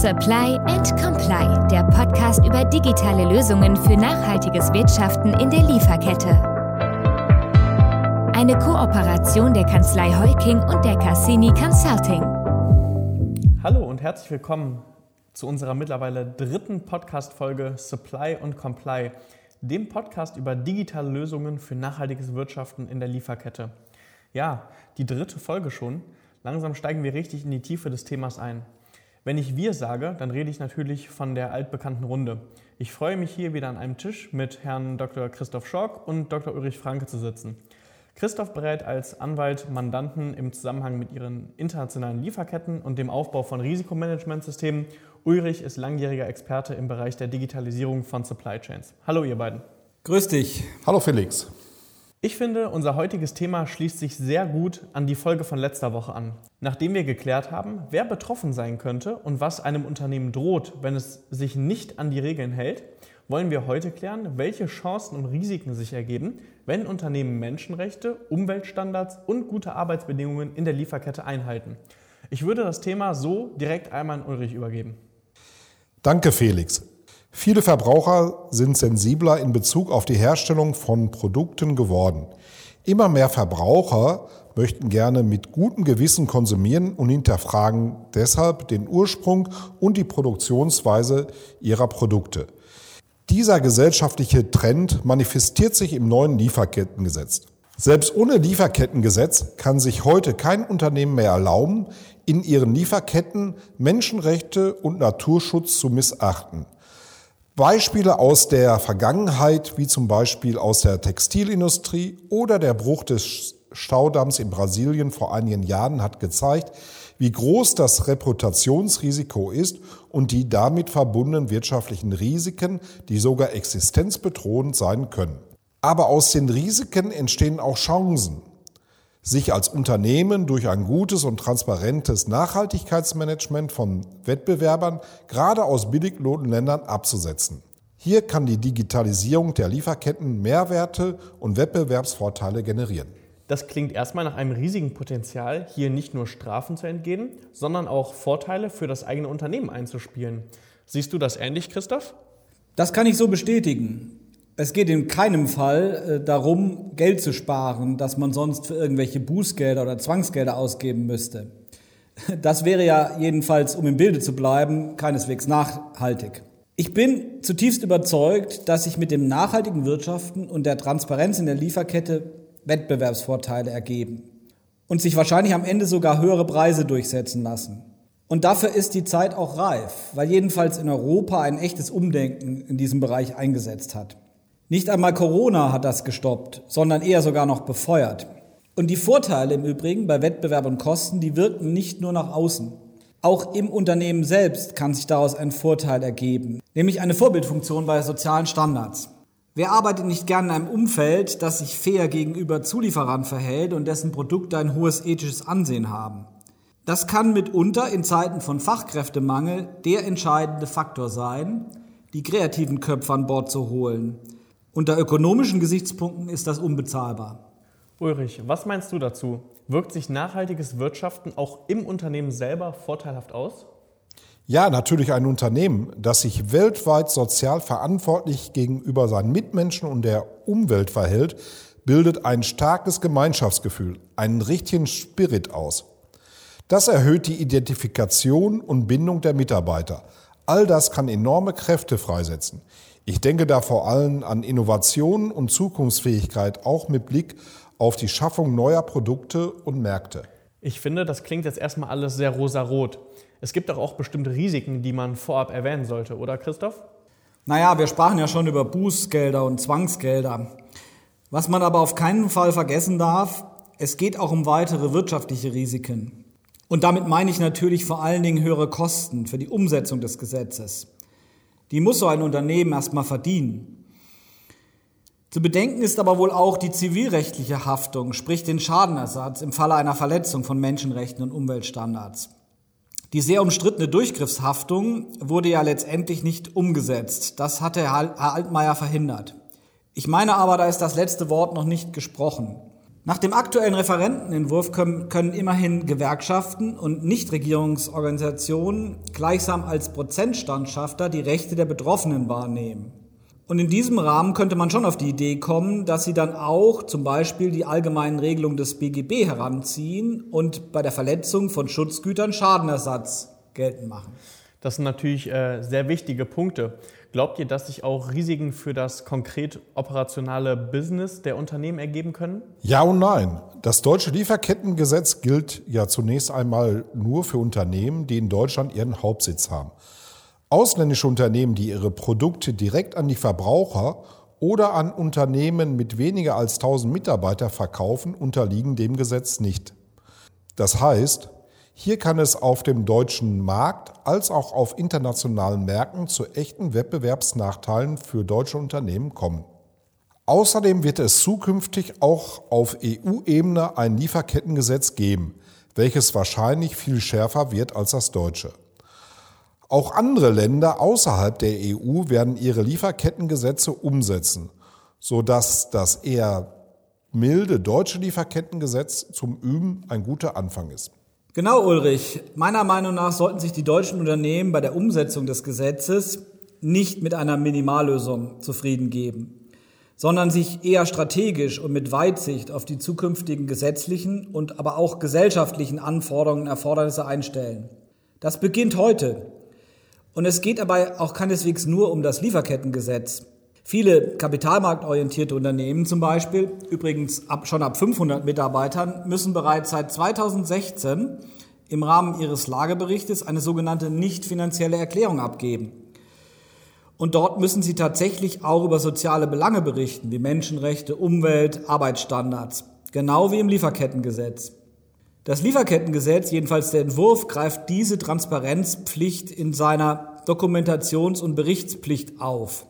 Supply and Comply, der Podcast über digitale Lösungen für nachhaltiges Wirtschaften in der Lieferkette. Eine Kooperation der Kanzlei Heuking und der Cassini Consulting. Hallo und herzlich willkommen zu unserer mittlerweile dritten Podcast-Folge Supply und Comply, dem Podcast über digitale Lösungen für nachhaltiges Wirtschaften in der Lieferkette. Ja, die dritte Folge schon. Langsam steigen wir richtig in die Tiefe des Themas ein. Wenn ich wir sage, dann rede ich natürlich von der altbekannten Runde. Ich freue mich hier wieder an einem Tisch mit Herrn Dr. Christoph Schork und Dr. Ulrich Franke zu sitzen. Christoph berät als Anwalt Mandanten im Zusammenhang mit ihren internationalen Lieferketten und dem Aufbau von Risikomanagementsystemen. Ulrich ist langjähriger Experte im Bereich der Digitalisierung von Supply Chains. Hallo ihr beiden. Grüß dich. Hallo Felix. Ich finde, unser heutiges Thema schließt sich sehr gut an die Folge von letzter Woche an. Nachdem wir geklärt haben, wer betroffen sein könnte und was einem Unternehmen droht, wenn es sich nicht an die Regeln hält, wollen wir heute klären, welche Chancen und Risiken sich ergeben, wenn Unternehmen Menschenrechte, Umweltstandards und gute Arbeitsbedingungen in der Lieferkette einhalten. Ich würde das Thema so direkt einmal an Ulrich übergeben. Danke, Felix. Viele Verbraucher sind sensibler in Bezug auf die Herstellung von Produkten geworden. Immer mehr Verbraucher möchten gerne mit gutem Gewissen konsumieren und hinterfragen deshalb den Ursprung und die Produktionsweise ihrer Produkte. Dieser gesellschaftliche Trend manifestiert sich im neuen Lieferkettengesetz. Selbst ohne Lieferkettengesetz kann sich heute kein Unternehmen mehr erlauben, in ihren Lieferketten Menschenrechte und Naturschutz zu missachten. Beispiele aus der Vergangenheit, wie zum Beispiel aus der Textilindustrie oder der Bruch des Staudamms in Brasilien vor einigen Jahren, hat gezeigt, wie groß das Reputationsrisiko ist und die damit verbundenen wirtschaftlichen Risiken, die sogar existenzbedrohend sein können. Aber aus den Risiken entstehen auch Chancen sich als Unternehmen durch ein gutes und transparentes Nachhaltigkeitsmanagement von Wettbewerbern gerade aus Billiglohnländern abzusetzen. Hier kann die Digitalisierung der Lieferketten Mehrwerte und Wettbewerbsvorteile generieren. Das klingt erstmal nach einem riesigen Potenzial, hier nicht nur Strafen zu entgehen, sondern auch Vorteile für das eigene Unternehmen einzuspielen. Siehst du das ähnlich, Christoph? Das kann ich so bestätigen. Es geht in keinem Fall äh, darum, Geld zu sparen, das man sonst für irgendwelche Bußgelder oder Zwangsgelder ausgeben müsste. Das wäre ja jedenfalls, um im Bilde zu bleiben, keineswegs nachhaltig. Ich bin zutiefst überzeugt, dass sich mit dem nachhaltigen Wirtschaften und der Transparenz in der Lieferkette Wettbewerbsvorteile ergeben und sich wahrscheinlich am Ende sogar höhere Preise durchsetzen lassen. Und dafür ist die Zeit auch reif, weil jedenfalls in Europa ein echtes Umdenken in diesem Bereich eingesetzt hat. Nicht einmal Corona hat das gestoppt, sondern eher sogar noch befeuert. Und die Vorteile im Übrigen bei Wettbewerb und Kosten, die wirken nicht nur nach außen. Auch im Unternehmen selbst kann sich daraus ein Vorteil ergeben, nämlich eine Vorbildfunktion bei sozialen Standards. Wer arbeitet nicht gern in einem Umfeld, das sich fair gegenüber Zulieferern verhält und dessen Produkte ein hohes ethisches Ansehen haben? Das kann mitunter in Zeiten von Fachkräftemangel der entscheidende Faktor sein, die kreativen Köpfe an Bord zu holen unter ökonomischen Gesichtspunkten ist das unbezahlbar. Ulrich, was meinst du dazu? Wirkt sich nachhaltiges Wirtschaften auch im Unternehmen selber vorteilhaft aus? Ja, natürlich ein Unternehmen, das sich weltweit sozial verantwortlich gegenüber seinen Mitmenschen und der Umwelt verhält, bildet ein starkes Gemeinschaftsgefühl, einen richtigen Spirit aus. Das erhöht die Identifikation und Bindung der Mitarbeiter. All das kann enorme Kräfte freisetzen. Ich denke da vor allem an Innovation und Zukunftsfähigkeit, auch mit Blick auf die Schaffung neuer Produkte und Märkte. Ich finde, das klingt jetzt erstmal alles sehr rosarot. Es gibt doch auch bestimmte Risiken, die man vorab erwähnen sollte, oder Christoph? Naja, wir sprachen ja schon über Bußgelder und Zwangsgelder. Was man aber auf keinen Fall vergessen darf, es geht auch um weitere wirtschaftliche Risiken. Und damit meine ich natürlich vor allen Dingen höhere Kosten für die Umsetzung des Gesetzes. Die muss so ein Unternehmen erstmal verdienen. Zu bedenken ist aber wohl auch die zivilrechtliche Haftung, sprich den Schadenersatz im Falle einer Verletzung von Menschenrechten und Umweltstandards. Die sehr umstrittene Durchgriffshaftung wurde ja letztendlich nicht umgesetzt. Das hatte Herr Altmaier verhindert. Ich meine aber, da ist das letzte Wort noch nicht gesprochen. Nach dem aktuellen Referentenentwurf können, können immerhin Gewerkschaften und Nichtregierungsorganisationen gleichsam als Prozentstandschafter die Rechte der Betroffenen wahrnehmen. Und in diesem Rahmen könnte man schon auf die Idee kommen, dass sie dann auch zum Beispiel die allgemeinen Regelungen des BGB heranziehen und bei der Verletzung von Schutzgütern Schadenersatz geltend machen. Das sind natürlich äh, sehr wichtige Punkte. Glaubt ihr, dass sich auch Risiken für das konkret operationale Business der Unternehmen ergeben können? Ja und nein. Das deutsche Lieferkettengesetz gilt ja zunächst einmal nur für Unternehmen, die in Deutschland ihren Hauptsitz haben. Ausländische Unternehmen, die ihre Produkte direkt an die Verbraucher oder an Unternehmen mit weniger als 1000 Mitarbeiter verkaufen, unterliegen dem Gesetz nicht. Das heißt, hier kann es auf dem deutschen Markt als auch auf internationalen Märkten zu echten Wettbewerbsnachteilen für deutsche Unternehmen kommen. Außerdem wird es zukünftig auch auf EU-Ebene ein Lieferkettengesetz geben, welches wahrscheinlich viel schärfer wird als das deutsche. Auch andere Länder außerhalb der EU werden ihre Lieferkettengesetze umsetzen, sodass das eher milde deutsche Lieferkettengesetz zum Üben ein guter Anfang ist. Genau, Ulrich. Meiner Meinung nach sollten sich die deutschen Unternehmen bei der Umsetzung des Gesetzes nicht mit einer Minimallösung zufrieden geben, sondern sich eher strategisch und mit Weitsicht auf die zukünftigen gesetzlichen und aber auch gesellschaftlichen Anforderungen und Erfordernisse einstellen. Das beginnt heute und es geht dabei auch keineswegs nur um das Lieferkettengesetz. Viele kapitalmarktorientierte Unternehmen zum Beispiel, übrigens ab, schon ab 500 Mitarbeitern, müssen bereits seit 2016 im Rahmen ihres Lageberichtes eine sogenannte nicht finanzielle Erklärung abgeben. Und dort müssen sie tatsächlich auch über soziale Belange berichten, wie Menschenrechte, Umwelt, Arbeitsstandards, genau wie im Lieferkettengesetz. Das Lieferkettengesetz, jedenfalls der Entwurf, greift diese Transparenzpflicht in seiner Dokumentations- und Berichtspflicht auf.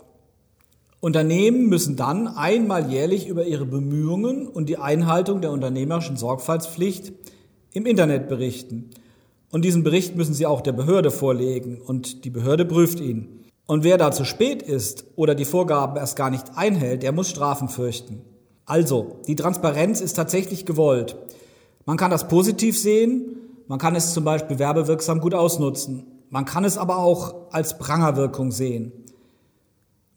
Unternehmen müssen dann einmal jährlich über ihre Bemühungen und die Einhaltung der unternehmerischen Sorgfaltspflicht im Internet berichten. Und diesen Bericht müssen sie auch der Behörde vorlegen und die Behörde prüft ihn. Und wer da zu spät ist oder die Vorgaben erst gar nicht einhält, der muss Strafen fürchten. Also, die Transparenz ist tatsächlich gewollt. Man kann das positiv sehen, man kann es zum Beispiel werbewirksam gut ausnutzen. Man kann es aber auch als Prangerwirkung sehen.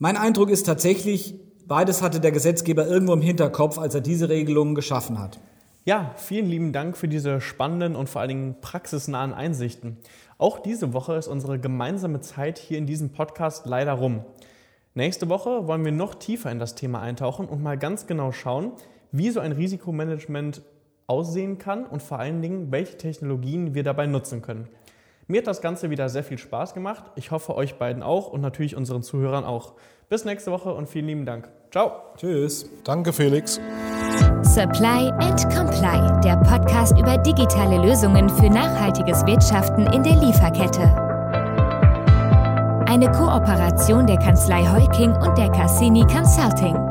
Mein Eindruck ist tatsächlich, beides hatte der Gesetzgeber irgendwo im Hinterkopf, als er diese Regelungen geschaffen hat. Ja, vielen lieben Dank für diese spannenden und vor allen Dingen praxisnahen Einsichten. Auch diese Woche ist unsere gemeinsame Zeit hier in diesem Podcast leider rum. Nächste Woche wollen wir noch tiefer in das Thema eintauchen und mal ganz genau schauen, wie so ein Risikomanagement aussehen kann und vor allen Dingen, welche Technologien wir dabei nutzen können. Mir hat das Ganze wieder sehr viel Spaß gemacht. Ich hoffe, euch beiden auch und natürlich unseren Zuhörern auch. Bis nächste Woche und vielen lieben Dank. Ciao. Tschüss. Danke, Felix. Supply and Comply, der Podcast über digitale Lösungen für nachhaltiges Wirtschaften in der Lieferkette. Eine Kooperation der Kanzlei Heuking und der Cassini Consulting.